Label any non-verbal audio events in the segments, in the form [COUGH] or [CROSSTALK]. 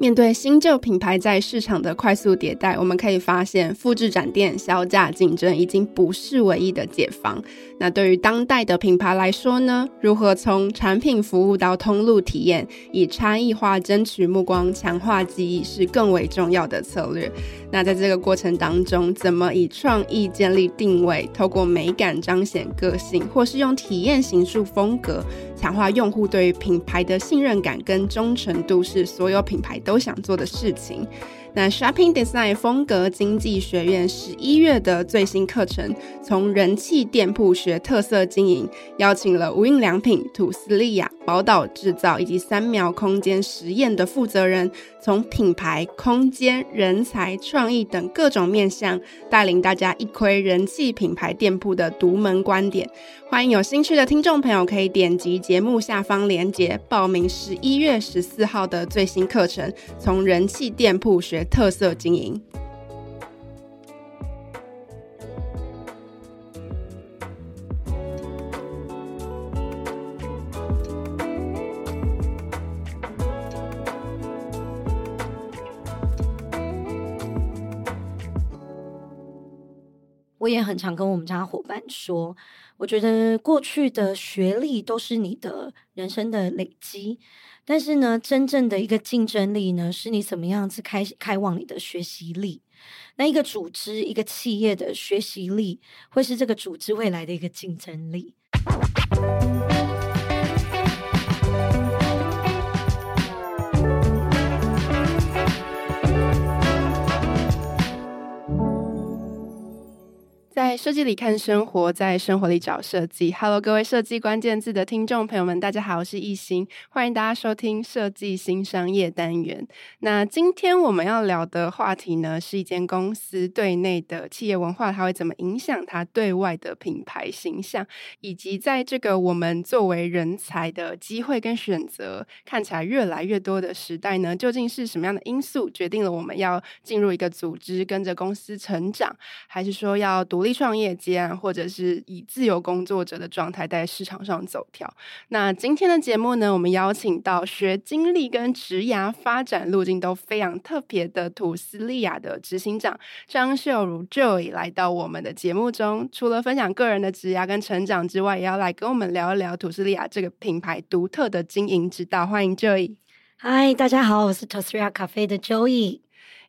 面对新旧品牌在市场的快速迭代，我们可以发现，复制展店、削价竞争已经不是唯一的解方。那对于当代的品牌来说呢？如何从产品服务到通路体验，以差异化争取目光、强化记忆，是更为重要的策略。那在这个过程当中，怎么以创意建立定位，透过美感彰显个性，或是用体验形塑风格，强化用户对于品牌的信任感跟忠诚度，是所有品牌都想做的事情。那 Shopping Design 风格经济学院十一月的最新课程，从人气店铺学特色经营，邀请了无印良品、土斯利亚、宝岛制造以及三苗空间实验的负责人，从品牌、空间、人才、创意等各种面向，带领大家一窥人气品牌店铺的独门观点。欢迎有兴趣的听众朋友可以点击节目下方链接报名十一月十四号的最新课程，从人气店铺学特色经营。我也很常跟我们家伙伴说，我觉得过去的学历都是你的人生的累积，但是呢，真正的一个竞争力呢，是你怎么样子开开往你的学习力。那一个组织、一个企业的学习力，会是这个组织未来的一个竞争力。在设计里看生活，在生活里找设计。Hello，各位设计关键字的听众朋友们，大家好，我是易欣，欢迎大家收听设计新商业单元。那今天我们要聊的话题呢，是一间公司对内的企业文化，它会怎么影响它对外的品牌形象，以及在这个我们作为人才的机会跟选择看起来越来越多的时代呢，究竟是什么样的因素决定了我们要进入一个组织，跟着公司成长，还是说要独独立创业家，或者是以自由工作者的状态在市场上走跳。那今天的节目呢，我们邀请到学经历跟职涯发展路径都非常特别的土斯利亚的执行长张秀如 Joy 来到我们的节目中。除了分享个人的职涯跟成长之外，也要来跟我们聊一聊土斯利亚这个品牌独特的经营之道。欢迎 Joy。嗨，大家好，我是吐司利亚咖啡的 Joy。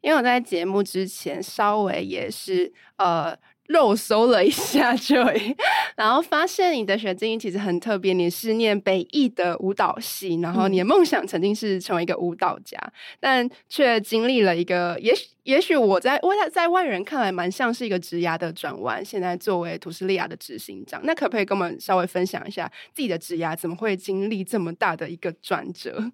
因为我在节目之前稍微也是呃。肉搜了一下 [LAUGHS] Joy，然后发现你的学经历其实很特别。你是念北艺的舞蹈系，然后你的梦想曾经是成为一个舞蹈家，但却经历了一个，也许也许我在外在外人看来蛮像是一个职涯的转弯。现在作为图斯利亚的执行长，那可不可以跟我们稍微分享一下自己的职涯怎么会经历这么大的一个转折？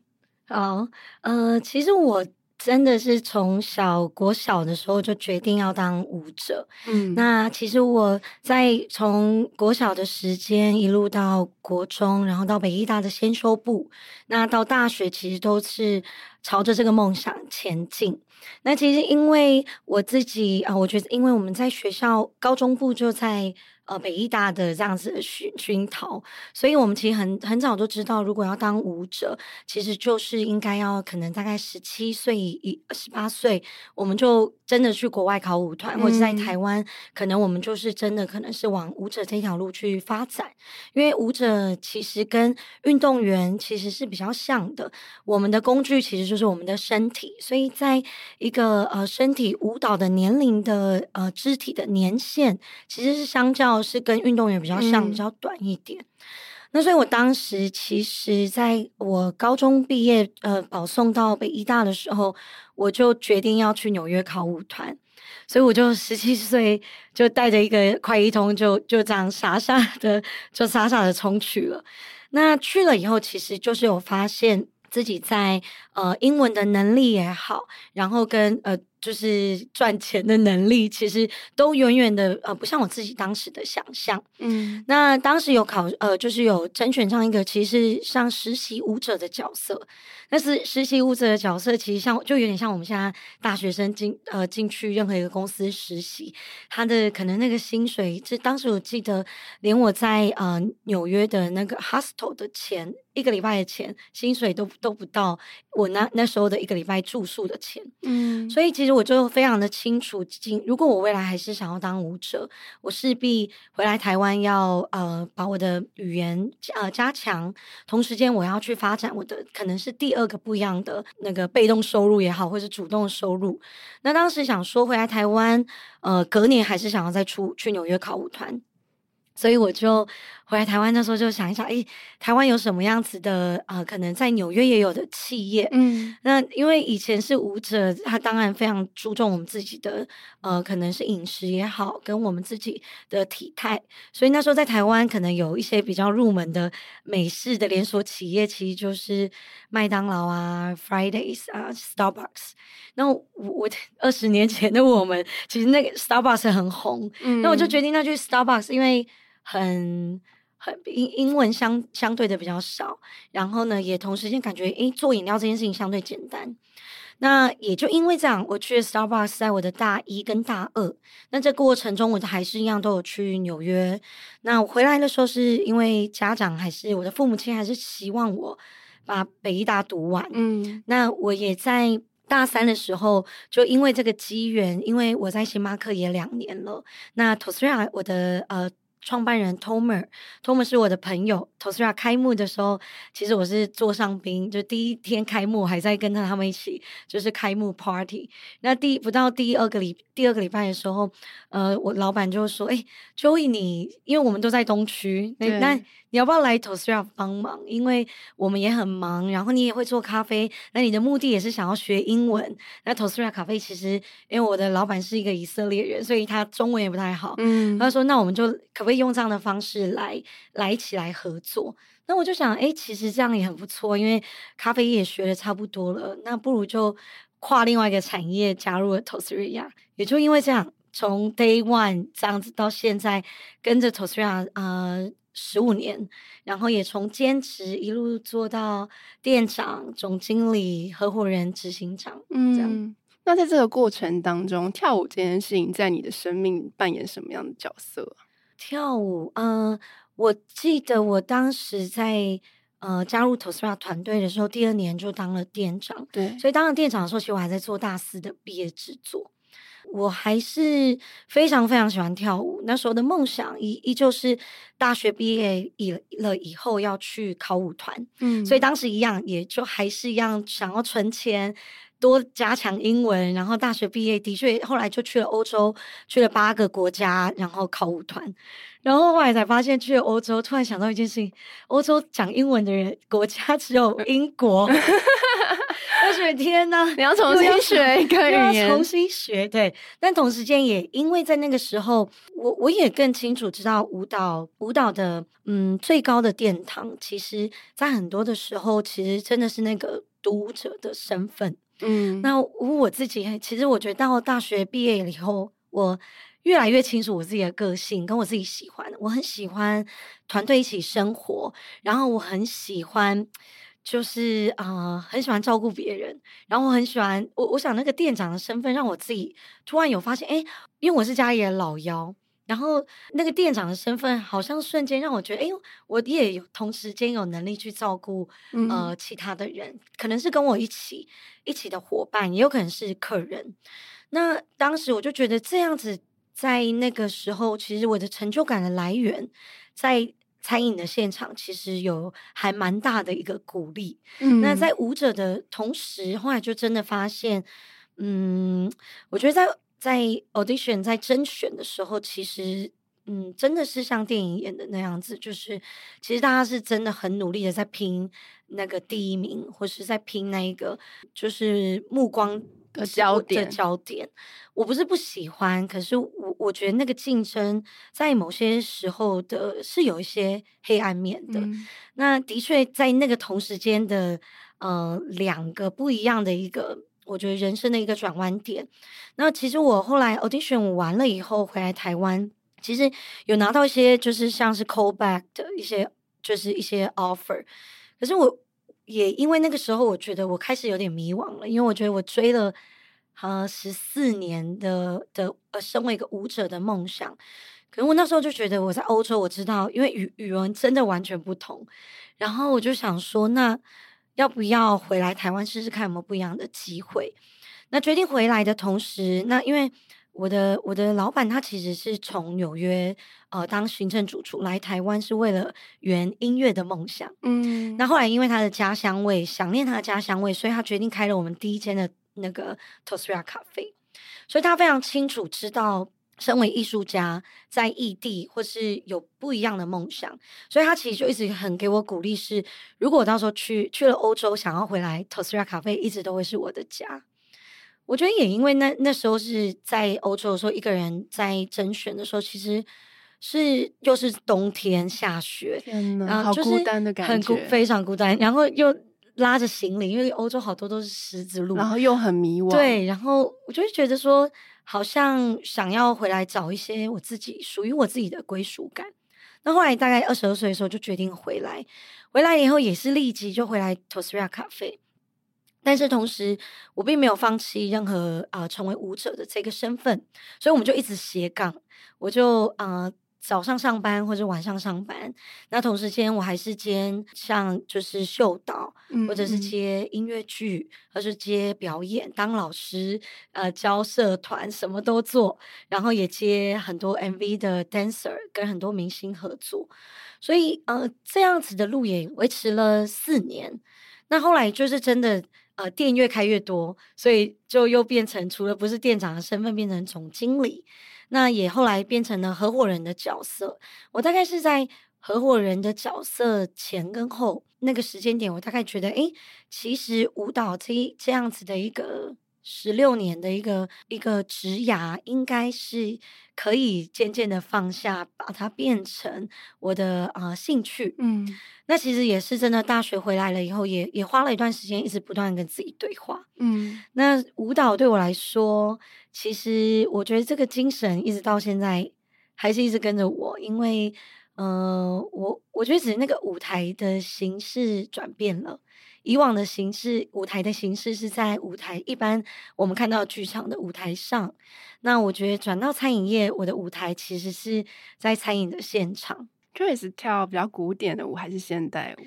好，呃，其实我。真的是从小国小的时候就决定要当舞者，嗯，那其实我在从国小的时间一路到国中，然后到北艺大的先修部，那到大学其实都是朝着这个梦想前进。那其实因为我自己啊，我觉得因为我们在学校高中部就在。呃，北艺大的这样子的熏熏陶，所以我们其实很很早就知道，如果要当舞者，其实就是应该要可能大概十七岁一十八岁，我们就真的去国外考舞团，或者在台湾，可能我们就是真的可能是往舞者这条路去发展。因为舞者其实跟运动员其实是比较像的，我们的工具其实就是我们的身体，所以在一个呃身体舞蹈的年龄的呃肢体的年限，其实是相较。是跟运动员比较像，比较短一点。嗯、那所以，我当时其实在我高中毕业，呃，保送到北医大的时候，我就决定要去纽约考舞团。所以，我就十七岁就带着一个快一通，就就这样傻傻的，就傻傻的冲去了。那去了以后，其实就是有发现自己在呃英文的能力也好，然后跟呃。就是赚钱的能力，其实都远远的呃不像我自己当时的想象。嗯，那当时有考呃，就是有甄选上一个，其实像实习舞者的角色。但是实习舞者的角色，其实像就有点像我们现在大学生进呃进去任何一个公司实习，他的可能那个薪水，这当时我记得，连我在呃纽约的那个 hostel 的钱。一个礼拜的钱，薪水都都不到我那那时候的一个礼拜住宿的钱。嗯，所以其实我就非常的清楚，今如果我未来还是想要当舞者，我势必回来台湾要呃把我的语言呃加强，同时间我要去发展我的可能是第二个不一样的那个被动收入也好，或是主动收入。那当时想说回来台湾，呃，隔年还是想要再出去纽约考舞团。所以我就回来台湾那时候就想一想，哎，台湾有什么样子的呃，可能在纽约也有的企业，嗯，那因为以前是舞者，他当然非常注重我们自己的呃，可能是饮食也好，跟我们自己的体态，所以那时候在台湾可能有一些比较入门的美式的连锁企业，其实就是麦当劳啊、Fridays 啊、Starbucks。那我我二十年前的我们，其实那个 Starbucks 很红，嗯，那我就决定要去 Starbucks，因为。很很英英文相相对的比较少，然后呢，也同时间感觉诶，做饮料这件事情相对简单。那也就因为这样，我去了 Starbucks，在我的大一跟大二，那这过程中我还是一样都有去纽约。那我回来的时候，是因为家长还是我的父母亲还是希望我把北艺大读完。嗯，那我也在大三的时候，就因为这个机缘，因为我在星巴克也两年了。那 TOSRA 我的呃。创办人 Tomer，Tomer 是我的朋友。TOSRA 开幕的时候，其实我是座上宾，就第一天开幕还在跟着他们一起，就是开幕 party。那第不到第二个礼第二个礼拜的时候，呃，我老板就说：“哎、欸，Joey，你因为我们都在东区，那那你要不要来 TOSRA 帮忙？因为我们也很忙，然后你也会做咖啡，那你的目的也是想要学英文。那 TOSRA 咖啡其实，因为我的老板是一个以色列人，所以他中文也不太好。嗯，他说：那我们就可不可以？”会用这样的方式来来一起来合作，那我就想，哎，其实这样也很不错，因为咖啡也学的差不多了，那不如就跨另外一个产业加入了 Tosria 也就因为这样，从 Day One 这样子到现在跟着 Tosria 呃十五年，然后也从兼职一路做到店长、总经理、合伙人、执行长，嗯，这样。那在这个过程当中，跳舞这件事情在你的生命扮演什么样的角色？跳舞，嗯、呃，我记得我当时在呃加入 TOSRA 团队的时候，第二年就当了店长。对，所以当了店长的时候，其实我还在做大四的毕业制作。我还是非常非常喜欢跳舞，那时候的梦想依依旧是大学毕业以了以后要去考舞团。嗯，所以当时一样，也就还是一样想要存钱。多加强英文，然后大学毕业的确后来就去了欧洲，去了八个国家，然后考舞团，然后后来才发现去了欧洲，突然想到一件事情：欧洲讲英文的人国家只有英国。[LAUGHS] 我觉得天呐，你要重新学一个语言，重新学对。但同时间也因为在那个时候，我我也更清楚知道舞蹈舞蹈的嗯最高的殿堂，其实在很多的时候，其实真的是那个读者的身份。嗯，那我我自己其实我觉得到大学毕业以后，我越来越清楚我自己的个性，跟我自己喜欢。我很喜欢团队一起生活，然后我很喜欢就是啊、很喜欢照顾别人，然后我很喜欢我我想那个店长的身份让我自己突然有发现，哎，因为我是家里的老幺。然后那个店长的身份，好像瞬间让我觉得，哎呦，我也有同时间有能力去照顾呃其他的人，可能是跟我一起一起的伙伴，也有可能是客人。那当时我就觉得这样子，在那个时候，其实我的成就感的来源，在餐饮的现场，其实有还蛮大的一个鼓励。嗯，那在舞者的同时，后来就真的发现，嗯，我觉得在。在 audition 在甄选的时候，其实嗯，真的是像电影演的那样子，就是其实大家是真的很努力的在拼那个第一名，或是在拼那一个就是目光的焦点焦点。我不是不喜欢，可是我我觉得那个竞争在某些时候的是有一些黑暗面的。嗯、那的确在那个同时间的呃两个不一样的一个。我觉得人生的一个转弯点。那其实我后来 audition 完了以后回来台湾，其实有拿到一些就是像是 callback 的一些就是一些 offer，可是我也因为那个时候我觉得我开始有点迷惘了，因为我觉得我追了呃十四年的的呃身为一个舞者的梦想。可是我那时候就觉得我在欧洲，我知道，因为语语文真的完全不同。然后我就想说，那要不要回来台湾试试看有没有不一样的机会？那决定回来的同时，那因为我的我的老板他其实是从纽约呃当行政主厨来台湾，是为了圆音乐的梦想。嗯，那后来因为他的家乡味，想念他的家乡味，所以他决定开了我们第一间的那个 Tosria 咖啡。所以他非常清楚知道。身为艺术家，在异地或是有不一样的梦想，所以他其实就一直很给我鼓励。是如果我到时候去去了欧洲，想要回来，Tosria 咖啡一直都会是我的家。我觉得也因为那那时候是在欧洲的时候，一个人在甄选的时候，其实是又是冬天下雪，天哪，然后就是好孤单的感觉，很非常孤单。然后又拉着行李，因为欧洲好多都是石子路，然后又很迷惘。对，然后我就会觉得说。好像想要回来找一些我自己属于我自己的归属感。那后来大概二十二岁的时候就决定回来，回来以后也是立即就回来 Tosria 咖啡。但是同时我并没有放弃任何啊、成为舞者的这个身份，所以我们就一直斜杠，我就啊。早上上班或者晚上上班，那同时间我还是兼像就是秀导，嗯嗯或者是接音乐剧，或是接表演，当老师，呃，教社团，什么都做，然后也接很多 MV 的 dancer，跟很多明星合作，所以呃，这样子的路也维持了四年。那后来就是真的，呃，店越开越多，所以就又变成除了不是店长的身份，变成总经理。那也后来变成了合伙人的角色。我大概是在合伙人的角色前跟后那个时间点，我大概觉得，哎，其实舞蹈这这样子的一个十六年的一个一个职涯，应该是可以渐渐的放下，把它变成我的啊、呃、兴趣。嗯，那其实也是真的。大学回来了以后也，也也花了一段时间，一直不断跟自己对话。嗯，那舞蹈对我来说。其实我觉得这个精神一直到现在还是一直跟着我，因为，呃，我我觉得只是那个舞台的形式转变了，以往的形式，舞台的形式是在舞台一般我们看到剧场的舞台上，那我觉得转到餐饮业，我的舞台其实是在餐饮的现场。Joyce 跳比较古典的舞还是现代舞？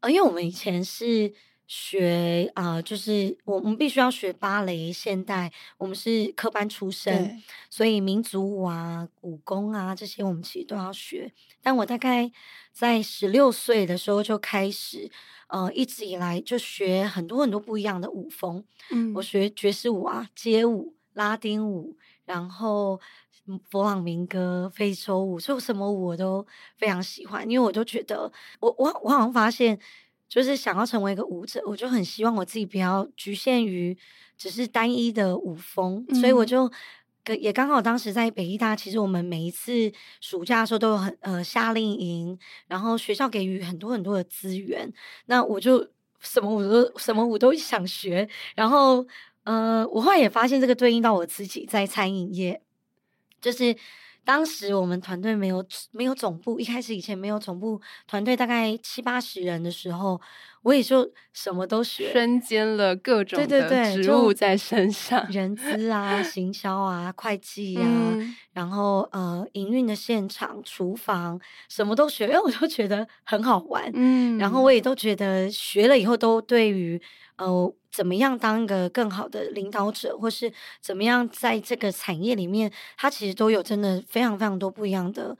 呃，因为我们以前是。学啊、呃，就是我们必须要学芭蕾、现代，我们是科班出身，所以民族舞啊、武功啊这些我们其实都要学。但我大概在十六岁的时候就开始，呃，一直以来就学很多很多不一样的舞风。嗯，我学爵士舞啊、街舞、拉丁舞，然后佛朗明哥、非洲舞，所以什么舞我都非常喜欢，因为我都觉得，我我我好像发现。就是想要成为一个舞者，我就很希望我自己不要局限于只是单一的舞风，嗯、所以我就也刚好当时在北艺大，其实我们每一次暑假的时候都有很呃夏令营，然后学校给予很多很多的资源，那我就什么舞都什么舞都想学，然后呃，我后来也发现这个对应到我自己在餐饮业，就是。当时我们团队没有没有总部，一开始以前没有总部团队，大概七八十人的时候，我也就什么都学，身兼了各种的职务在身上，对对对，人资啊、[LAUGHS] 行销啊、会计啊，嗯、然后呃，营运的现场、厨房，什么都学，因为我都觉得很好玩，嗯，然后我也都觉得学了以后都对于。呃，怎么样当一个更好的领导者，或是怎么样在这个产业里面，他其实都有真的非常非常多不一样的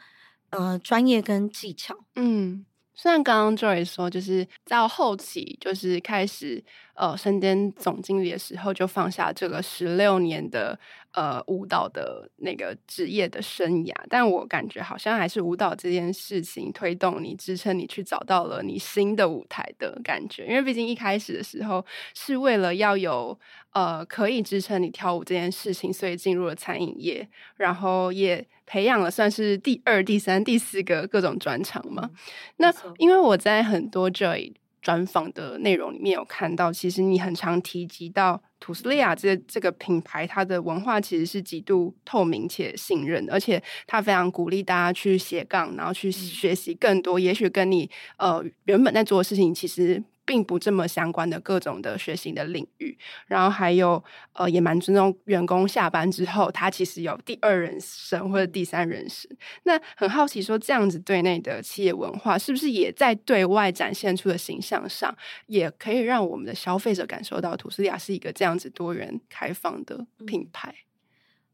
呃专业跟技巧。嗯，虽然刚刚 Joy 说，就是到后期就是开始呃身兼总经理的时候，就放下这个十六年的。呃，舞蹈的那个职业的生涯，但我感觉好像还是舞蹈这件事情推动你、支撑你去找到了你新的舞台的感觉。因为毕竟一开始的时候是为了要有呃可以支撑你跳舞这件事情，所以进入了餐饮业，然后也培养了算是第二、第三、第四个各种专长嘛。嗯、那因为我在很多 Joy 专访的内容里面有看到，其实你很常提及到吐斯利亚这这个品牌，它的文化其实是极度透明且信任，而且它非常鼓励大家去斜杠，然后去学习更多，也许跟你呃原本在做的事情其实。并不这么相关的各种的学习的领域，然后还有呃，也蛮尊重员工下班之后，他其实有第二人生或者第三人生。那很好奇，说这样子对内的企业文化，是不是也在对外展现出的形象上，也可以让我们的消费者感受到土司利亚是一个这样子多元开放的品牌？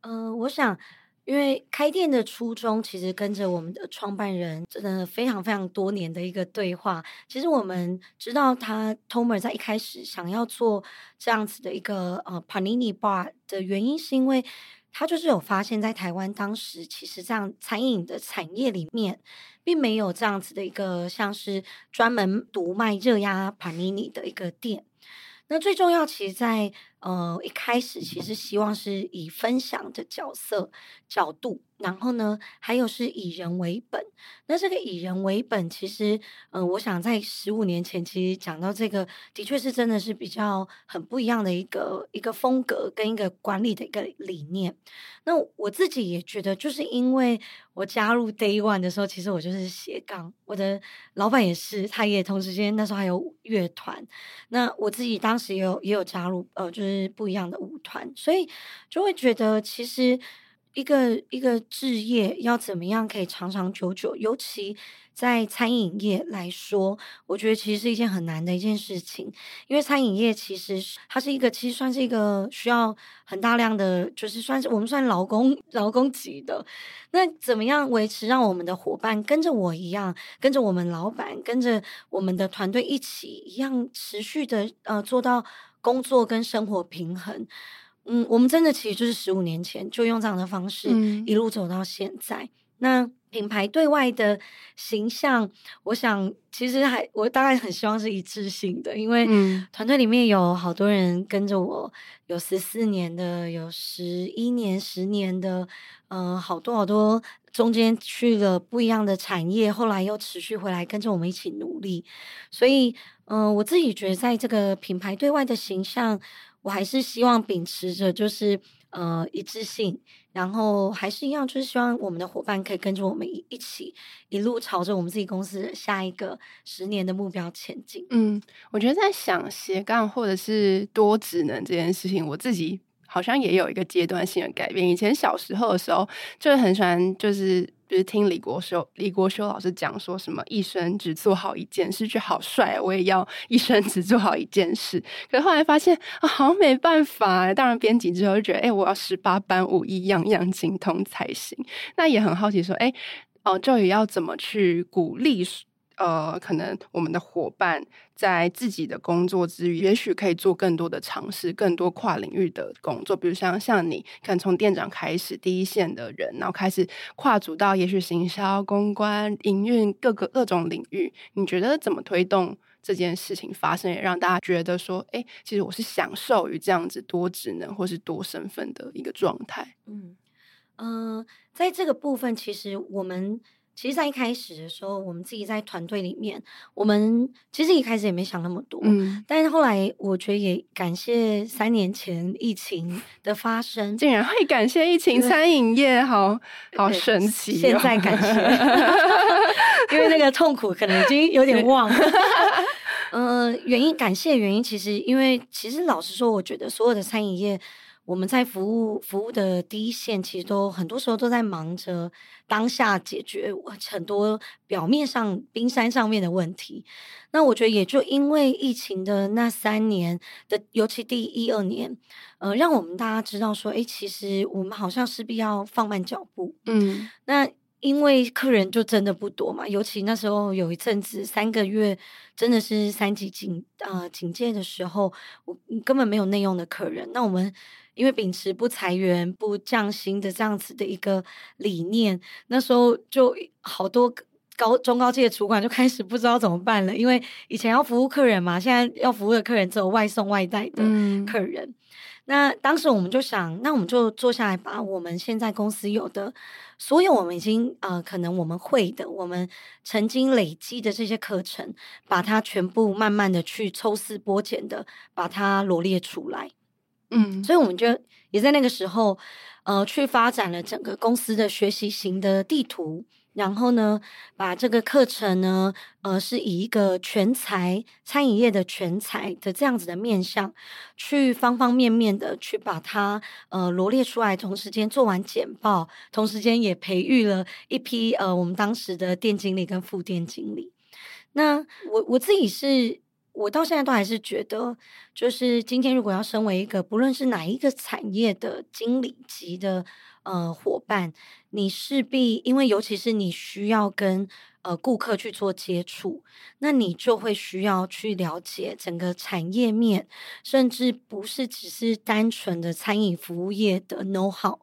嗯、呃，我想。因为开店的初衷，其实跟着我们的创办人真的非常非常多年的一个对话。其实我们知道，他 Tomer 在一开始想要做这样子的一个呃 Panini Bar 的原因，是因为他就是有发现，在台湾当时其实这样餐饮的产业里面，并没有这样子的一个像是专门独卖热压 Panini 的一个店。那最重要，其实在呃一开始，其实希望是以分享的角色角度。然后呢，还有是以人为本。那这个以人为本，其实，呃，我想在十五年前，其实讲到这个，的确是真的是比较很不一样的一个一个风格跟一个管理的一个理念。那我自己也觉得，就是因为我加入 Day One 的时候，其实我就是斜杠，我的老板也是，他也同时间那时候还有乐团。那我自己当时也有也有加入，呃，就是不一样的舞团，所以就会觉得其实。一个一个置业要怎么样可以长长久久？尤其在餐饮业来说，我觉得其实是一件很难的一件事情。因为餐饮业其实它是一个，其实算是一个需要很大量的，就是算是我们算劳工劳工级的。那怎么样维持让我们的伙伴跟着我一样，跟着我们老板，跟着我们的团队一起一样持续的呃做到工作跟生活平衡？嗯，我们真的其实就是十五年前就用这样的方式一路走到现在。嗯、那品牌对外的形象，我想其实还我大概很希望是一致性的，因为团队里面有好多人跟着我，有十四年的，有十一年、十年的，呃，好多好多中间去了不一样的产业，后来又持续回来跟着我们一起努力。所以，嗯、呃，我自己觉得在这个品牌对外的形象。我还是希望秉持着就是呃一致性，然后还是一样，就是希望我们的伙伴可以跟着我们一一起一路朝着我们自己公司下一个十年的目标前进。嗯，我觉得在想斜杠或者是多职能这件事情，我自己好像也有一个阶段性的改变。以前小时候的时候，就很喜欢就是。就是听李国修李国修老师讲说什么一生只做好一件事，就好帅，我也要一生只做好一件事。可是后来发现啊，好像没办法。当然编辑之后就觉得，哎、我要十八般武艺，样样精通才行。那也很好奇说，哎、哦，教育要怎么去鼓励？呃，可能我们的伙伴在自己的工作之余，也许可以做更多的尝试，更多跨领域的工作。比如像像你，可能从店长开始，第一线的人，然后开始跨足到也许行销、公关、营运各个各种领域。你觉得怎么推动这件事情发生，也让大家觉得说，哎，其实我是享受于这样子多职能或是多身份的一个状态。嗯嗯、在这个部分，其实我们。其实，在一开始的时候，我们自己在团队里面，我们其实一开始也没想那么多。嗯，但是后来，我觉得也感谢三年前疫情的发生，竟然会感谢疫情，餐饮业好 [LAUGHS] 好神奇哦。现在感谢，[LAUGHS] 因为那个痛苦可能已经有点忘了。[LAUGHS] 嗯、呃，原因感谢原因，其实因为其实老实说，我觉得所有的餐饮业。我们在服务服务的第一线，其实都很多时候都在忙着当下解决很多表面上冰山上面的问题。那我觉得也就因为疫情的那三年的，尤其第一二年，呃，让我们大家知道说，哎，其实我们好像势必要放慢脚步。嗯，那因为客人就真的不多嘛，尤其那时候有一阵子三个月真的是三级警呃警戒的时候，我根本没有内用的客人。那我们。因为秉持不裁员、不降薪的这样子的一个理念，那时候就好多高中高阶的主管就开始不知道怎么办了。因为以前要服务客人嘛，现在要服务的客人只有外送外带的客人。嗯、那当时我们就想，那我们就坐下来，把我们现在公司有的所有我们已经呃，可能我们会的，我们曾经累积的这些课程，把它全部慢慢的去抽丝剥茧的把它罗列出来。嗯，所以我们就也在那个时候，呃，去发展了整个公司的学习型的地图。然后呢，把这个课程呢，呃，是以一个全才餐饮业的全才的这样子的面向，去方方面面的去把它呃罗列出来，同时间做完简报，同时间也培育了一批呃我们当时的店经理跟副店经理。那我我自己是，我到现在都还是觉得，就是今天如果要身为一个不论是哪一个产业的经理级的。呃，伙伴，你势必因为尤其是你需要跟呃顾客去做接触，那你就会需要去了解整个产业面，甚至不是只是单纯的餐饮服务业的 know how。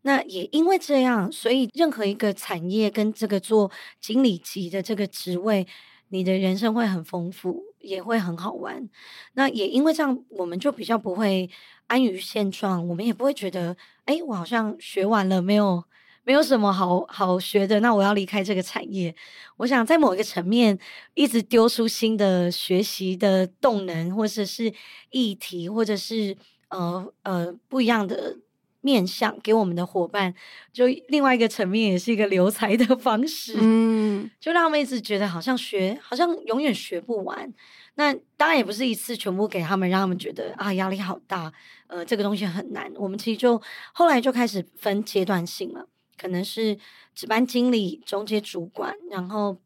那也因为这样，所以任何一个产业跟这个做经理级的这个职位，你的人生会很丰富，也会很好玩。那也因为这样，我们就比较不会。安于现状，我们也不会觉得，哎，我好像学完了，没有，没有什么好好学的，那我要离开这个产业。我想在某一个层面，一直丢出新的学习的动能，或者是议题，或者是呃呃不一样的面向给我们的伙伴，就另外一个层面，也是一个留才的方式。嗯，就让他们一直觉得好像学，好像永远学不完。那当然也不是一次全部给他们，让他们觉得啊压力好大，呃，这个东西很难。我们其实就后来就开始分阶段性了，可能是值班经理、中介主管，然后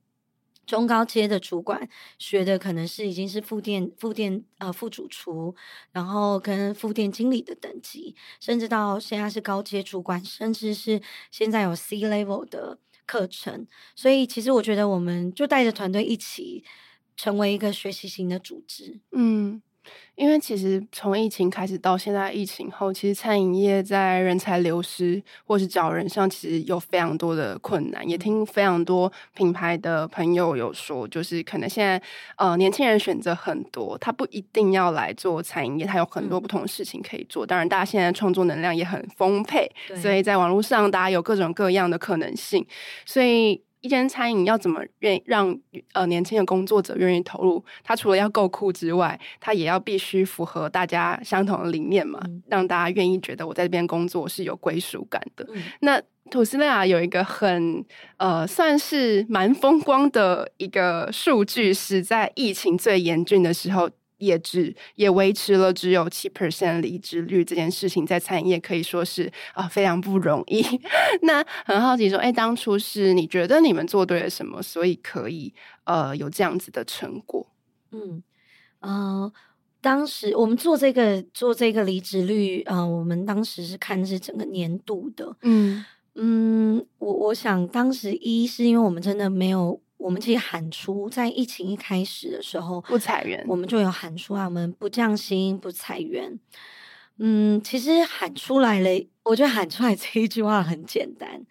中高阶的主管学的可能是已经是副店、副店呃副主厨，然后跟副店经理的等级，甚至到现在是高阶主管，甚至是现在有 C level 的课程。所以其实我觉得我们就带着团队一起。成为一个学习型的组织，嗯，因为其实从疫情开始到现在疫情后，其实餐饮业在人才流失或是找人上，其实有非常多的困难。也听非常多品牌的朋友有说，就是可能现在呃年轻人选择很多，他不一定要来做餐饮业，他有很多不同的事情可以做。嗯、当然，大家现在创作能量也很丰沛，所以在网络上大家有各种各样的可能性，所以。一间餐饮要怎么愿意让呃年轻的工作者愿意投入？他除了要够酷之外，他也要必须符合大家相同的理念嘛，嗯、让大家愿意觉得我在这边工作是有归属感的。嗯、那土司利亚有一个很呃算是蛮风光的一个数据，是在疫情最严峻的时候。也只也维持了只有七 percent 离职率这件事情，在餐饮业可以说是啊、呃、非常不容易。[LAUGHS] 那很好奇说，哎、欸，当初是你觉得你们做对了什么，所以可以呃有这样子的成果？嗯呃，当时我们做这个做这个离职率，呃，我们当时是看是整个年度的。嗯嗯，我我想当时一是因为我们真的没有。我们其实喊出，在疫情一开始的时候，不裁员，我们就有喊出啊，我们不降薪，不裁员。嗯，其实喊出来了，我觉得喊出来 [LAUGHS] 这一句话很简单，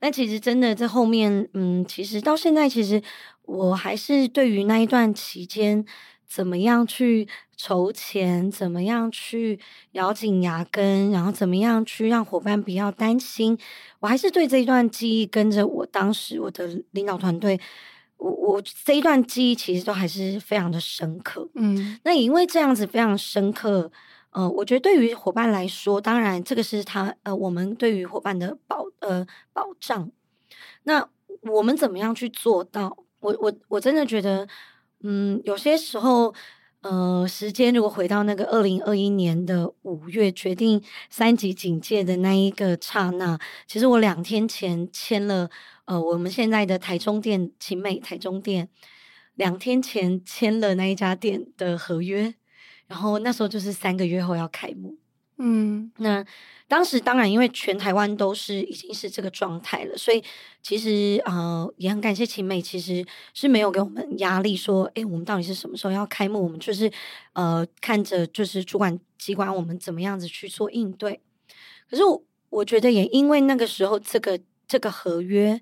但其实真的在后面，嗯，其实到现在，其实我还是对于那一段期间，怎么样去筹钱，怎么样去咬紧牙根，然后怎么样去让伙伴不要担心，我还是对这一段记忆跟着我当时我的领导团队。我我这一段记忆其实都还是非常的深刻，嗯，那也因为这样子非常深刻，呃，我觉得对于伙伴来说，当然这个是他呃，我们对于伙伴的保呃保障。那我们怎么样去做到？我我我真的觉得，嗯，有些时候，呃，时间如果回到那个二零二一年的五月决定三级警戒的那一个刹那，其实我两天前签了。呃，我们现在的台中店，晴美台中店，两天前签了那一家店的合约，然后那时候就是三个月后要开幕。嗯，那当时当然因为全台湾都是已经是这个状态了，所以其实呃也很感谢晴美，其实是没有给我们压力说，诶，我们到底是什么时候要开幕？我们就是呃看着就是主管机关我们怎么样子去做应对。可是我我觉得也因为那个时候这个。这个合约，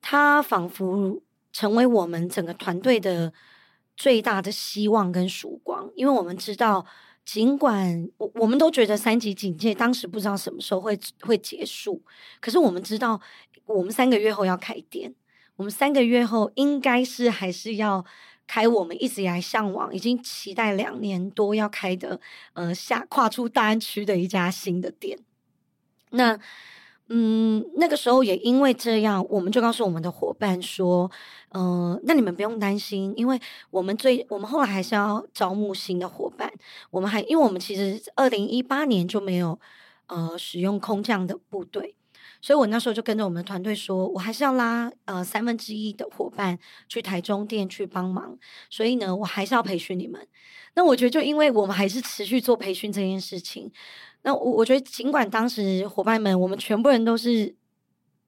它仿佛成为我们整个团队的最大的希望跟曙光，因为我们知道尽管我我们都觉得三级警戒当时不知道什么时候会会结束，可是我们知道我们三个月后要开店，我们三个月后应该是还是要开我们一直以来向往、已经期待两年多要开的呃下跨出大安区的一家新的店。那嗯，那个时候也因为这样，我们就告诉我们的伙伴说，嗯、那你们不用担心，因为我们最我们后来还是要招募新的伙伴。我们还因为我们其实二零一八年就没有呃使用空降的部队，所以我那时候就跟着我们的团队说，我还是要拉呃三分之一的伙伴去台中店去帮忙。所以呢，我还是要培训你们。那我觉得，就因为我们还是持续做培训这件事情。那我我觉得，尽管当时伙伴们，我们全部人都是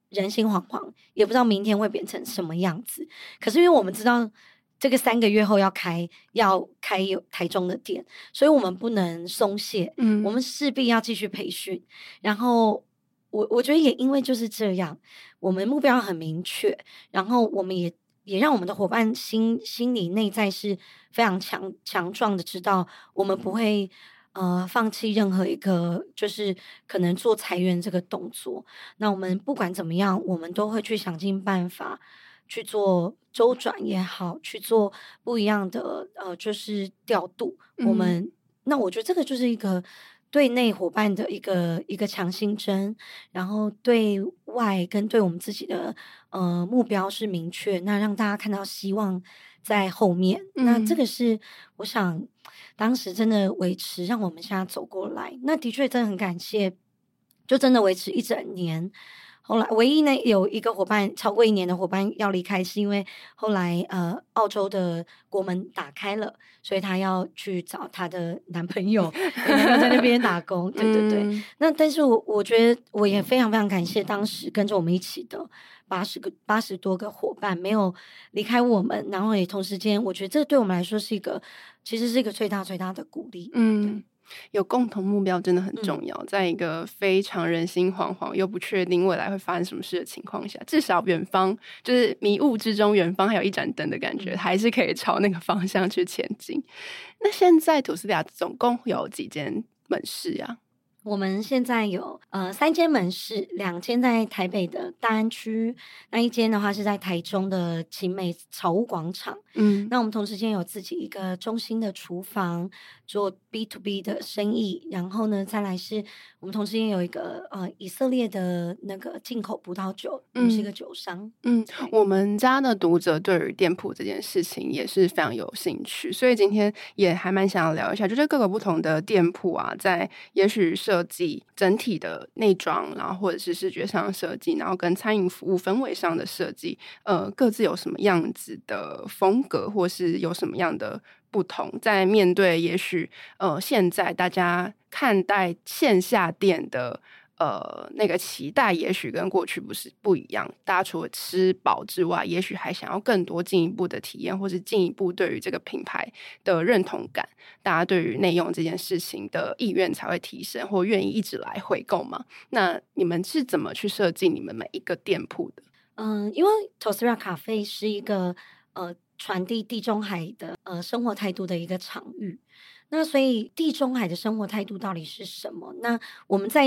人心惶惶，也不知道明天会变成什么样子。可是因为我们知道这个三个月后要开要开有台中的店，所以我们不能松懈。嗯，我们势必要继续培训。然后我我觉得也因为就是这样，我们目标很明确，然后我们也也让我们的伙伴心心理内在是非常强强壮的，知道我们不会。呃，放弃任何一个就是可能做裁员这个动作，那我们不管怎么样，我们都会去想尽办法去做周转也好，去做不一样的呃，就是调度。嗯、我们那我觉得这个就是一个对内伙伴的一个一个强心针，然后对外跟对我们自己的呃目标是明确，那让大家看到希望在后面。嗯、那这个是我想。当时真的维持，让我们现在走过来，那的确真的很感谢，就真的维持一整年。后来唯一呢有一个伙伴超过一年的伙伴要离开，是因为后来呃澳洲的国门打开了，所以她要去找她的男朋友，[LAUGHS] 在那边打工。对对对，嗯、那但是我我觉得我也非常非常感谢当时跟着我们一起的。八十个八十多个伙伴没有离开我们，然后也同时间，我觉得这对我们来说是一个，其实是一个最大最大的鼓励。嗯，有共同目标真的很重要，嗯、在一个非常人心惶惶又不确定未来会发生什么事的情况下，至少远方就是迷雾之中，远方还有一盏灯的感觉，嗯、还是可以朝那个方向去前进。那现在土司利亚总共有几间门市呀？我们现在有呃三间门市，两间在台北的大安区，那一间的话是在台中的晴美草屋广场。嗯，那我们同时间有自己一个中心的厨房，做 B to B 的生意。然后呢，再来是我们同时间有一个呃以色列的那个进口葡萄酒，嗯，是一个酒商。嗯，我们家的读者对于店铺这件事情也是非常有兴趣，所以今天也还蛮想要聊一下，就是各个不同的店铺啊，在也许是。设计整体的内装，然后或者是视觉上的设计，然后跟餐饮服务氛围上的设计，呃，各自有什么样子的风格，或是有什么样的不同？在面对也许呃，现在大家看待线下店的。呃，那个期待也许跟过去不是不一样。大家除了吃饱之外，也许还想要更多进一步的体验，或是进一步对于这个品牌的认同感。大家对于内用这件事情的意愿才会提升，或愿意一直来回购嘛？那你们是怎么去设计你们每一个店铺的？嗯，因为 Tosra Cafe 是一个呃传递地中海的呃生活态度的一个场域。那所以地中海的生活态度到底是什么？那我们在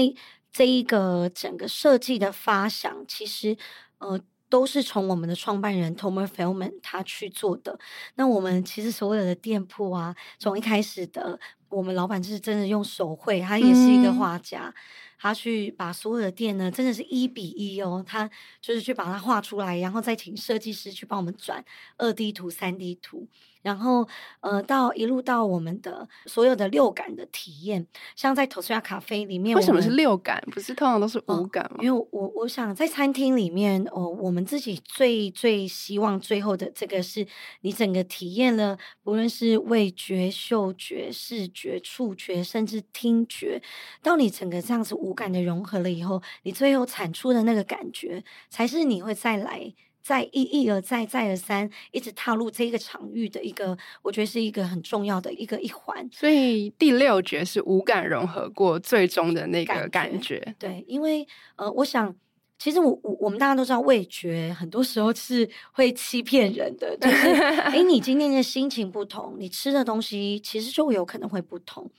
这一个整个设计的发想，其实呃都是从我们的创办人 Tomer Feldman 他去做的。那我们其实所有的店铺啊，从一开始的我们老板就是真的用手绘，他也是一个画家，嗯、他去把所有的店呢，真的是一比一哦，他就是去把它画出来，然后再请设计师去帮我们转二 D 图、三 D 图。然后，呃，到一路到我们的所有的六感的体验，像在 Tostera Cafe 里面，为什么是六感？不是通常都是五感吗？哦，因为我我想在餐厅里面，哦，我们自己最最希望最后的这个是你整个体验了，不论是味觉、嗅觉、视觉、触觉，甚至听觉，到你整个这样子五感的融合了以后，你最后产出的那个感觉，才是你会再来。再一一而再再而三，一直踏入这个场域的一个，我觉得是一个很重要的一个一环。所以第六觉是五感融合过最终的那个感觉。感觉对，因为呃，我想其实我我我们大家都知道，味觉很多时候是会欺骗人的，就是 [LAUGHS] 诶，你今天的心情不同，你吃的东西其实就有可能会不同。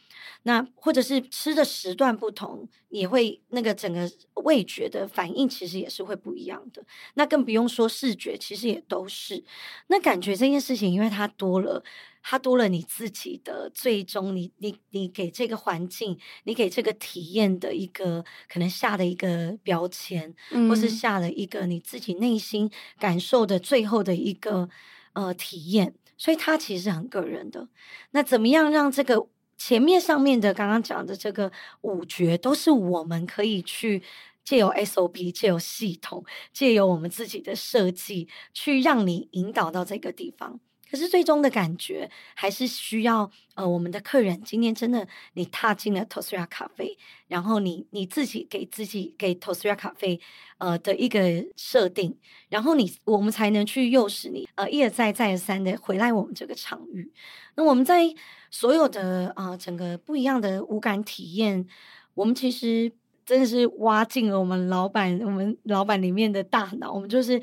那或者是吃的时段不同，也会那个整个味觉的反应其实也是会不一样的。那更不用说视觉，其实也都是。那感觉这件事情，因为它多了，它多了你自己的最终，你你你给这个环境，你给这个体验的一个可能下的一个标签，嗯、或是下了一个你自己内心感受的最后的一个呃体验，所以它其实很个人的。那怎么样让这个？前面上面的刚刚讲的这个五觉，都是我们可以去借由 SOP、借由系统、借由我们自己的设计，去让你引导到这个地方。可是最终的感觉，还是需要呃我们的客人今天真的你踏进了 TOSUYA 咖啡，然后你你自己给自己给 TOSUYA 咖啡呃的一个设定，然后你我们才能去诱使你呃一而再再而三的回来我们这个场域。那我们在所有的呃整个不一样的五感体验，我们其实真的是挖进了我们老板我们老板里面的大脑。我们就是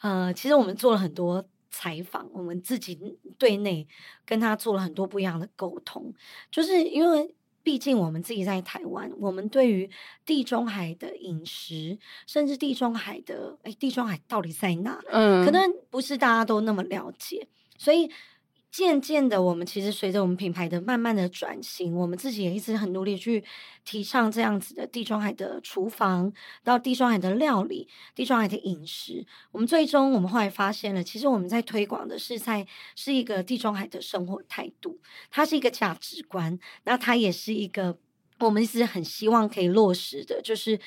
呃，其实我们做了很多采访，我们自己对内跟他做了很多不一样的沟通，就是因为毕竟我们自己在台湾，我们对于地中海的饮食，甚至地中海的哎，地中海到底在哪？嗯，可能不是大家都那么了解，所以。渐渐的，我们其实随着我们品牌的慢慢的转型，我们自己也一直很努力去提倡这样子的地中海的厨房，到地中海的料理、地中海的饮食。我们最终，我们后来发现了，其实我们在推广的是在是一个地中海的生活态度，它是一个价值观，那它也是一个我们一直很希望可以落实的，就是。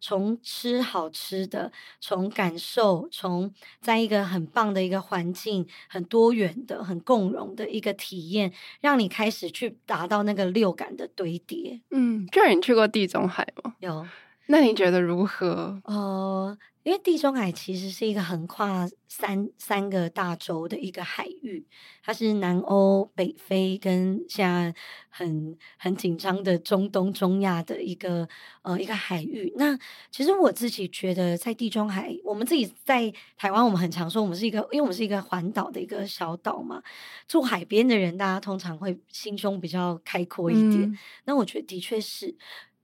从吃好吃的，从感受，从在一个很棒的一个环境，很多元的、很共融的一个体验，让你开始去达到那个六感的堆叠。嗯，这儿你去过地中海吗？有。那你觉得如何？呃。因为地中海其实是一个横跨三三个大洲的一个海域，它是南欧、北非跟现在很很紧张的中东、中亚的一个呃一个海域。那其实我自己觉得，在地中海，我们自己在台湾，我们很常说我们是一个，因为我们是一个环岛的一个小岛嘛，住海边的人，大家通常会心胸比较开阔一点。嗯、那我觉得的确是。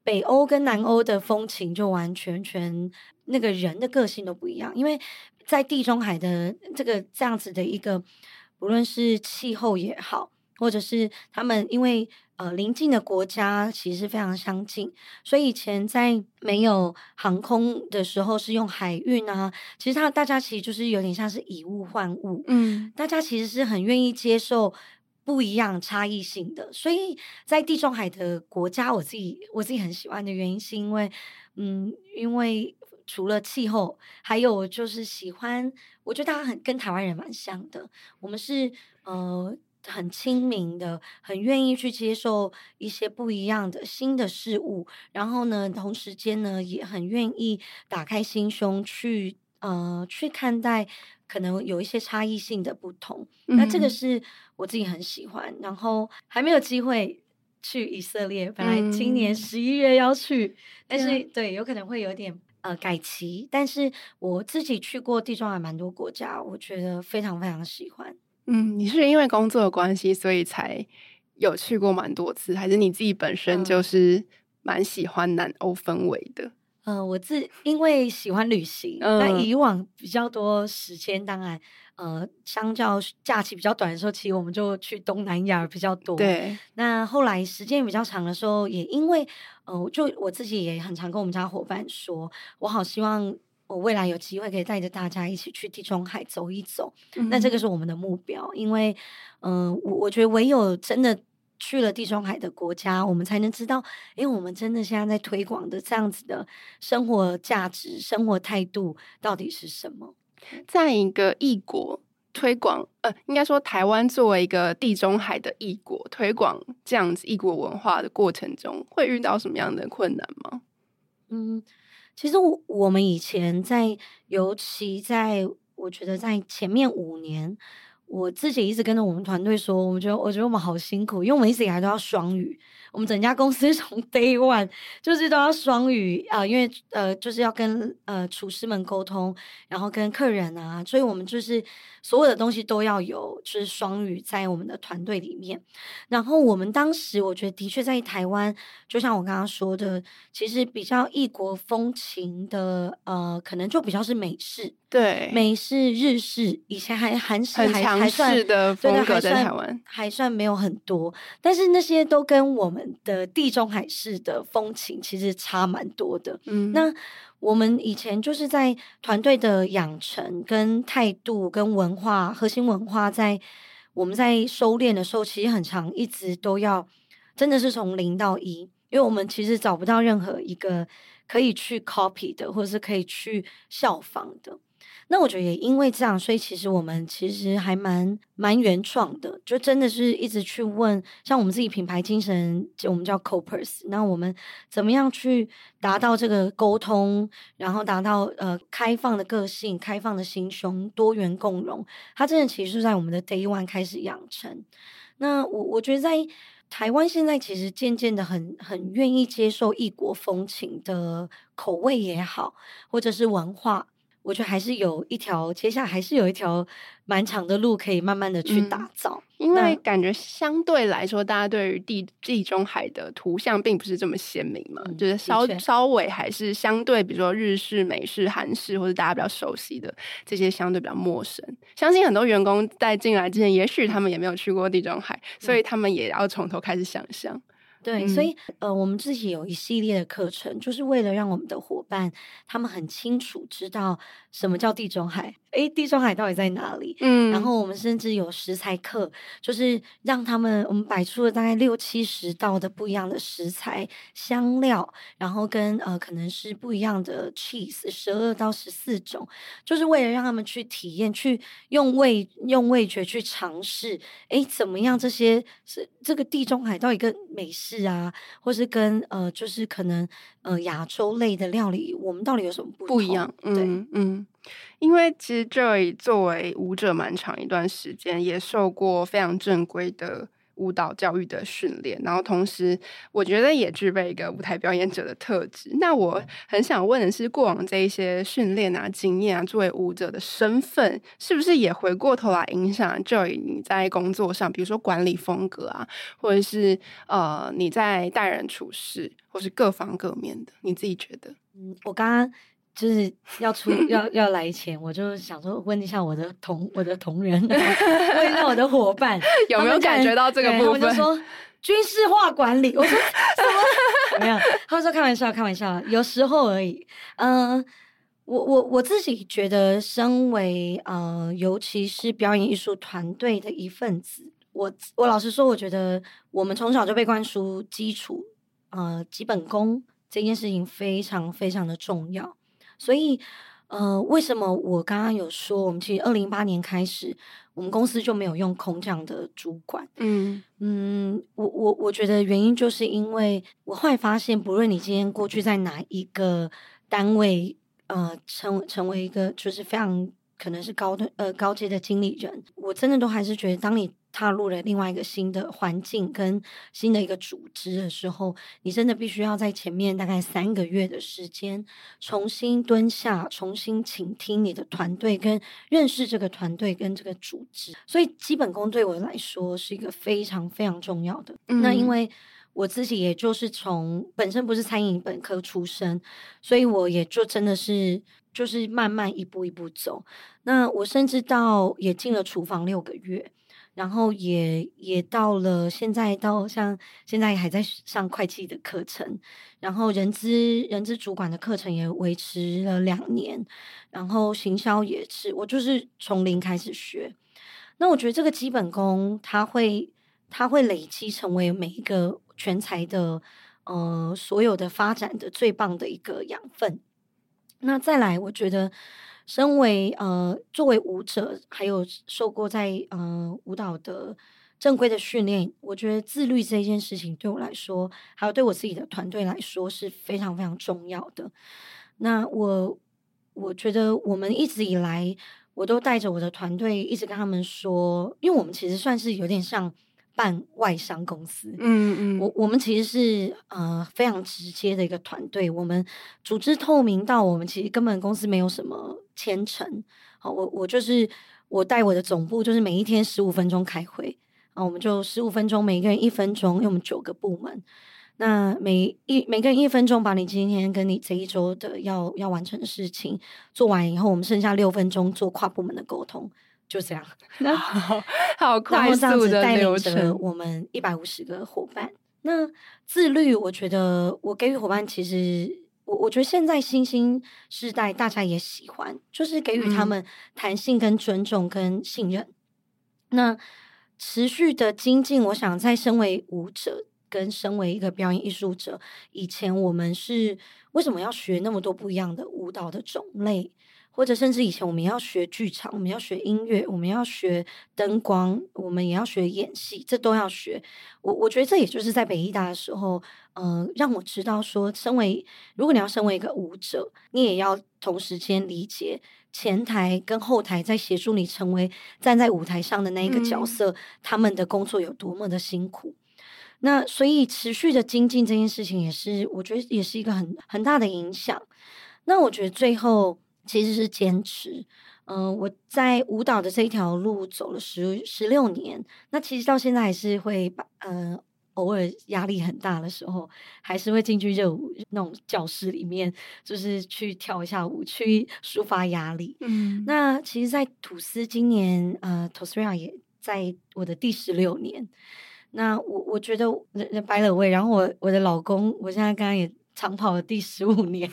北欧跟南欧的风情就完全全那个人的个性都不一样，因为在地中海的这个这样子的一个，不论是气候也好，或者是他们因为呃邻近的国家其实非常相近，所以以前在没有航空的时候是用海运啊，其实他大家其实就是有点像是以物换物，嗯，大家其实是很愿意接受。不一样、差异性的，所以在地中海的国家，我自己我自己很喜欢的原因，是因为，嗯，因为除了气候，还有就是喜欢，我觉得大家很跟台湾人蛮像的，我们是呃很亲民的，很愿意去接受一些不一样的新的事物，然后呢，同时间呢，也很愿意打开心胸去呃去看待。可能有一些差异性的不同，嗯、那这个是我自己很喜欢。然后还没有机会去以色列，本来今年十一月要去，嗯、但是对，有可能会有点呃改期。但是我自己去过地中海蛮多国家，我觉得非常非常喜欢。嗯，你是因为工作的关系，所以才有去过蛮多次，还是你自己本身就是蛮喜欢南欧氛围的？嗯、呃，我自因为喜欢旅行，那、嗯、以往比较多时间，当然，呃，相较假期比较短的时候，其实我们就去东南亚比较多。对，那后来时间比较长的时候，也因为，呃，就我自己也很常跟我们家伙伴说，我好希望我未来有机会可以带着大家一起去地中海走一走。嗯、那这个是我们的目标，因为，嗯、呃，我我觉得唯有真的。去了地中海的国家，我们才能知道，诶，我们真的现在在推广的这样子的生活价值、生活态度到底是什么？在一个异国推广，呃，应该说台湾作为一个地中海的异国，推广这样子异国文化的过程中，会遇到什么样的困难吗？嗯，其实我我们以前在，尤其在我觉得在前面五年。我自己一直跟着我们团队说，我们觉得我觉得我们好辛苦，因为我们一直以来都要双语。我们整家公司 [LAUGHS] 从 day one 就是都要双语啊、因为呃就是要跟呃厨师们沟通，然后跟客人啊，所以我们就是所有的东西都要有就是双语在我们的团队里面。然后我们当时我觉得的确在台湾，就像我刚刚说的，其实比较异国风情的呃，可能就比较是美式，对，美式、日式，以前还韩式还强势的风格在台湾，还算，还算没有很多，但是那些都跟我们。的地中海式的风情其实差蛮多的。嗯，那我们以前就是在团队的养成、跟态度、跟文化、核心文化，在我们在收敛的时候，其实很长一直都要真的是从零到一，因为我们其实找不到任何一个可以去 copy 的，或者是可以去效仿的。那我觉得也因为这样，所以其实我们其实还蛮蛮原创的，就真的是一直去问，像我们自己品牌精神，就我们叫 Copers，那我们怎么样去达到这个沟通，然后达到呃开放的个性、开放的心胸、多元共融，它真的其实是在我们的 Day One 开始养成。那我我觉得在台湾现在其实渐渐的很很愿意接受异国风情的口味也好，或者是文化。我觉得还是有一条，接下来还是有一条蛮长的路可以慢慢的去打造。嗯，因为感觉相对来说，大家对于地地中海的图像并不是这么鲜明嘛，嗯，就是稍稍微还是相对，比如说日式、美式、韩式，或者大家比较熟悉的这些，相对比较陌生。相信很多员工在进来之前，也许他们也没有去过地中海，所以他们也要从头开始想象。对，所以呃，我们自己有一系列的课程，就是为了让我们的伙伴他们很清楚知道什么叫地中海。诶，地中海到底在哪里？嗯，然后我们甚至有食材课，就是让他们我们摆出了大概六七十道的不一样的食材香料，然后跟呃可能是不一样的 cheese，十二到十四种，就是为了让他们去体验，去用味用味觉去尝试。诶，怎么样？这些是这个地中海到一个美食。是啊，或是跟呃，就是可能呃亚洲类的料理，我们到底有什么不不一样？嗯、对，嗯，因为其实 Joy 作为舞者，蛮长一段时间，也受过非常正规的。舞蹈教育的训练，然后同时我觉得也具备一个舞台表演者的特质。那我很想问的是，过往这一些训练啊、经验啊，作为舞者的身份，是不是也回过头来影响 Joy 你在工作上，比如说管理风格啊，或者是呃你在待人处事，或是各方各面的，你自己觉得？嗯，我刚刚。就是 [LAUGHS] 要出要要来前，我就想说问一下我的同我的同仁，[LAUGHS] 问一下我的伙伴 [LAUGHS] 有没有感觉到这个部分？我就说军事化管理，我说什么？没有，他说开玩笑，开玩笑，有时候而已。嗯、呃，我我我自己觉得，身为呃，尤其是表演艺术团队的一份子，我我老实说，我觉得我们从小就被灌输基础呃基本功这件事情非常非常的重要。所以，呃，为什么我刚刚有说，我们其实二零一八年开始，我们公司就没有用空降的主管？嗯嗯，我我我觉得原因就是因为我后来发现，不论你今天过去在哪一个单位，呃，成成为一个就是非常可能是高的呃高阶的经理人，我真的都还是觉得，当你。踏入了另外一个新的环境跟新的一个组织的时候，你真的必须要在前面大概三个月的时间，重新蹲下，重新倾听你的团队，跟认识这个团队跟这个组织。所以基本功对我来说是一个非常非常重要的。嗯、那因为我自己也就是从本身不是餐饮本科出身，所以我也就真的是就是慢慢一步一步走。那我甚至到也进了厨房六个月。然后也也到了现在，到像现在还在上会计的课程，然后人资人资主管的课程也维持了两年，然后行销也是，我就是从零开始学。那我觉得这个基本功，它会它会累积成为每一个全才的呃所有的发展的最棒的一个养分。那再来，我觉得。身为呃，作为舞者，还有受过在呃舞蹈的正规的训练，我觉得自律这件事情对我来说，还有对我自己的团队来说是非常非常重要的。那我我觉得我们一直以来，我都带着我的团队一直跟他们说，因为我们其实算是有点像办外商公司，嗯嗯，我我们其实是呃非常直接的一个团队，我们组织透明到我们其实根本公司没有什么签呈，好，我我就是我带我的总部，就是每一天十五分钟开会，啊，我们就十五分钟，每个人一分钟，因为我们九个部门。那每一每个人一分钟，把你今天跟你这一周的要要完成的事情做完以后，我们剩下六分钟做跨部门的沟通，就这样。[LAUGHS] 那好，[LAUGHS] 好快速的流程。带领着我们一百五十个伙伴，那自律，我觉得我给予伙伴，其实我我觉得现在新兴世代大家也喜欢，就是给予他们弹性、跟尊重、跟信任。嗯、那持续的精进，我想在身为舞者。跟身为一个表演艺术者，以前我们是为什么要学那么多不一样的舞蹈的种类，或者甚至以前我们要学剧场，我们要学音乐，我们要学灯光，我们也要学演戏，这都要学。我我觉得这也就是在北艺大的时候，呃，让我知道说，身为如果你要身为一个舞者，你也要同时间理解前台跟后台在协助你成为站在舞台上的那一个角色，嗯、他们的工作有多么的辛苦。那所以持续的精进这件事情，也是我觉得也是一个很很大的影响。那我觉得最后其实是坚持。嗯、呃，我在舞蹈的这一条路走了十十六年，那其实到现在还是会把呃偶尔压力很大的时候，还是会进去热舞那种教室里面，就是去跳一下舞，去抒发压力。嗯，那其实，在吐司今年呃 TOSRIA 也在我的第十六年。那我我觉得白了位，然后我我的老公，我现在刚刚也长跑的第十五年，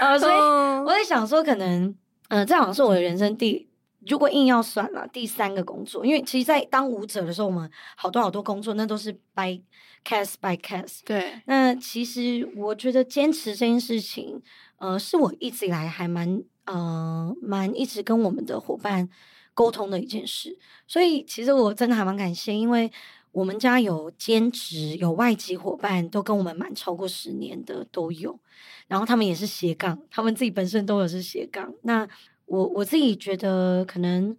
呃，所以我在想说，可能，呃，这好像是我的人生第，如果硬要算了，第三个工作，因为其实，在当舞者的时候，我们好多好多工作，那都是 by cast by cast。对。那其实我觉得坚持这件事情，呃，是我一直以来还蛮呃蛮一直跟我们的伙伴沟通的一件事，所以其实我真的还蛮感谢，因为。我们家有兼职，有外籍伙伴，都跟我们蛮超过十年的都有。然后他们也是斜杠，他们自己本身都有是斜杠。那我我自己觉得可能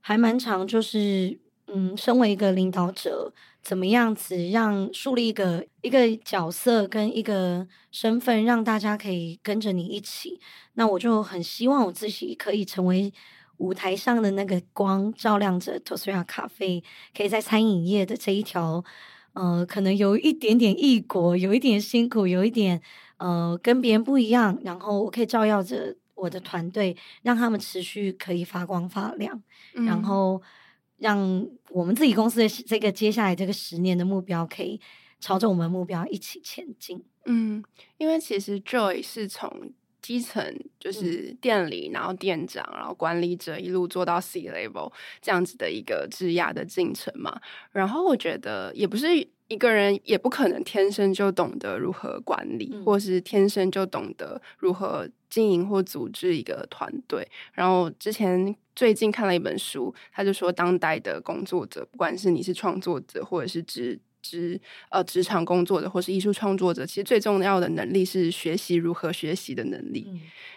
还蛮长，就是嗯，身为一个领导者，怎么样子让树立一个一个角色跟一个身份，让大家可以跟着你一起。那我就很希望我自己可以成为。舞台上的那个光照亮着 TOSRIA 咖啡，可以在餐饮业的这一条，呃，可能有一点点异国，有一点辛苦，有一点呃跟别人不一样。然后我可以照耀着我的团队，让他们持续可以发光发亮，嗯、然后让我们自己公司的这个接下来这个十年的目标，可以朝着我们目标一起前进。嗯，因为其实 Joy 是从。基层就是店里，然后店长，然后管理者，一路做到 C level 这样子的一个职涯的进程嘛。然后我觉得也不是一个人，也不可能天生就懂得如何管理，或是天生就懂得如何经营或组织一个团队。然后之前最近看了一本书，他就说，当代的工作者，不管是你是创作者，或者是职。职呃，职场工作者或是艺术创作者，其实最重要的能力是学习如何学习的能力。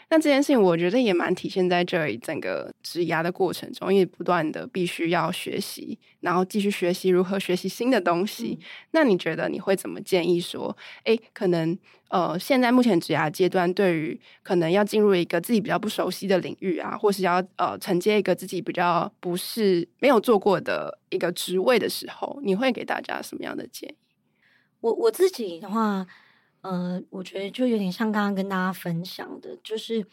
那这件事情，我觉得也蛮体现在这里整个职涯的过程中，因为不断的必须要学习，然后继续学习如何学习新的东西。嗯、那你觉得你会怎么建议说，哎，可能呃，现在目前职涯阶段，对于可能要进入一个自己比较不熟悉的领域啊，或是要呃承接一个自己比较不是没有做过的一个职位的时候，你会给大家什么样的建议？我我自己的话。呃，我觉得就有点像刚刚跟大家分享的，就是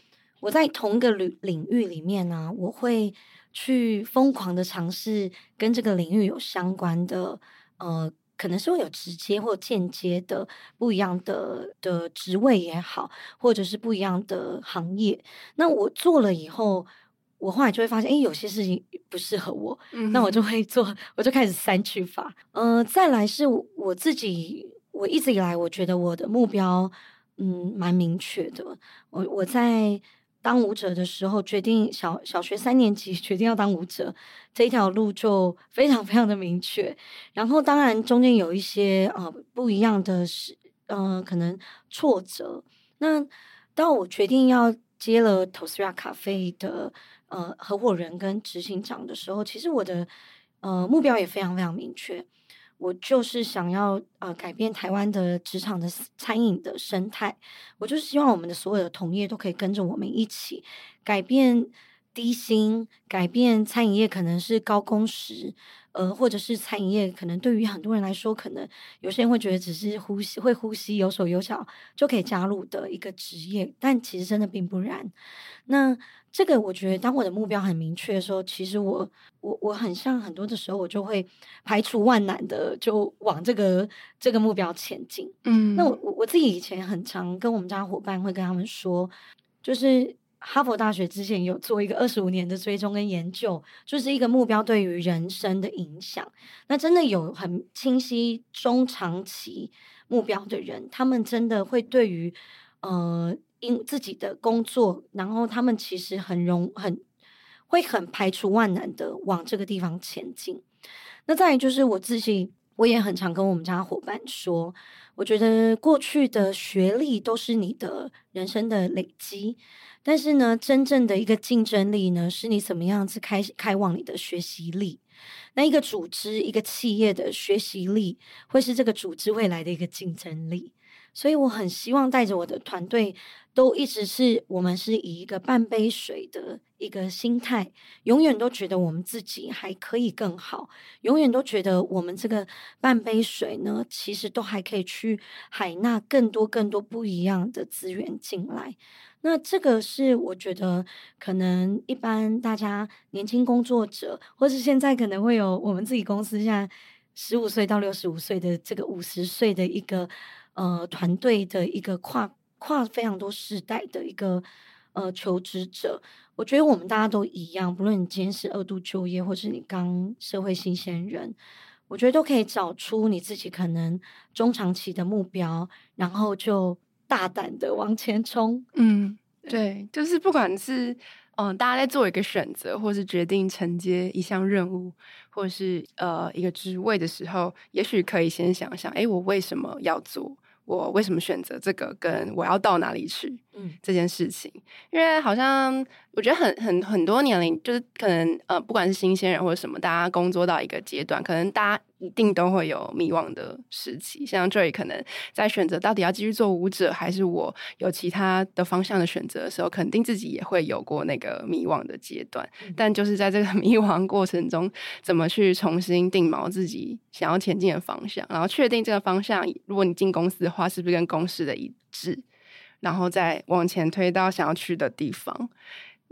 我在同一个领领域里面呢、啊，我会去疯狂的尝试跟这个领域有相关的，呃，可能是会有直接或间接的不一样的的职位也好，或者是不一样的行业。那我做了以后，我后来就会发现，哎，有些事情不适合我，嗯、那我就会做，我就开始删去法。呃，再来是我自己。我一直以来，我觉得我的目标，嗯，蛮明确的。我我在当舞者的时候，决定小小学三年级 [LAUGHS] 决定要当舞者，这一条路就 [LAUGHS] 非常非常的明确。然后，当然中间有一些呃不一样的是，呃，可能挫折。那当我决定要接了 TOSRIA 咖啡的。呃合伙人跟执行长的时候，其实我的呃目标也非常非常明确。我就是想要呃改变台湾的职场的餐饮的生态，我就是希望我们的所有的同业都可以跟着我们一起改变低薪，改变餐饮业可能是高工时，呃，或者是餐饮业可能对于很多人来说，可能有些人会觉得只是呼吸会呼吸有手有脚就可以加入的一个职业，但其实真的并不然。那这个我觉得，当我的目标很明确的时候，其实我我我很像很多的时候，我就会排除万难的就往这个这个目标前进。嗯，那我我我自己以前很常跟我们家伙伴会跟他们说，就是哈佛大学之前有做一个二十五年的追踪跟研究，就是一个目标对于人生的影响。那真的有很清晰中长期目标的人，他们真的会对于呃。因自己的工作，然后他们其实很容很会很排除万难的往这个地方前进。那再就是我自己，我也很常跟我们家伙伴说，我觉得过去的学历都是你的人生的累积，但是呢，真正的一个竞争力呢，是你怎么样子开开往你的学习力。那一个组织、一个企业的学习力，会是这个组织未来的一个竞争力。所以我很希望带着我的团队，都一直是我们是以一个半杯水的一个心态，永远都觉得我们自己还可以更好，永远都觉得我们这个半杯水呢，其实都还可以去海纳更多更多不一样的资源进来。那这个是我觉得可能一般大家年轻工作者，或是现在可能会有我们自己公司现在十五岁到六十五岁的这个五十岁的一个。呃，团队的一个跨跨非常多世代的一个呃求职者，我觉得我们大家都一样，不论你今天是二度就业，或是你刚社会新鲜人，我觉得都可以找出你自己可能中长期的目标，然后就大胆的往前冲。嗯，对，就是不管是嗯、呃，大家在做一个选择，或是决定承接一项任务，或是呃一个职位的时候，也许可以先想想，哎，我为什么要做？我为什么选择这个？跟我要到哪里去？嗯，这件事情，因为好像我觉得很很很多年龄，就是可能呃，不管是新鲜人或者什么，大家工作到一个阶段，可能大家一定都会有迷惘的时期。像 Joy 可能在选择到底要继续做舞者，还是我有其他的方向的选择的时候，肯定自己也会有过那个迷惘的阶段。嗯、但就是在这个 [LAUGHS] 迷惘过程中，怎么去重新定锚自己想要前进的方向，然后确定这个方向，如果你进公司话，是不是跟公司的一致？然后再往前推到想要去的地方。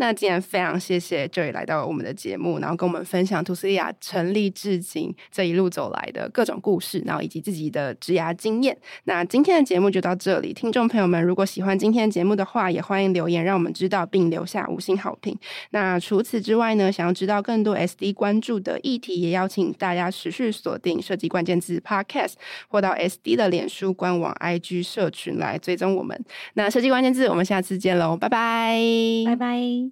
那今天非常谢谢 Joy 来到我们的节目，然后跟我们分享 ToSIA 成立至今这一路走来的各种故事，然后以及自己的职涯经验。那今天的节目就到这里，听众朋友们，如果喜欢今天的节目的话，也欢迎留言让我们知道，并留下五星好评。那除此之外呢，想要知道更多 SD 关注的议题，也邀请大家持续锁定设计关键字 Podcast，或到 SD 的脸书官网、IG 社群来追踪我们。那设计关键字，我们下次见喽，拜拜，拜拜。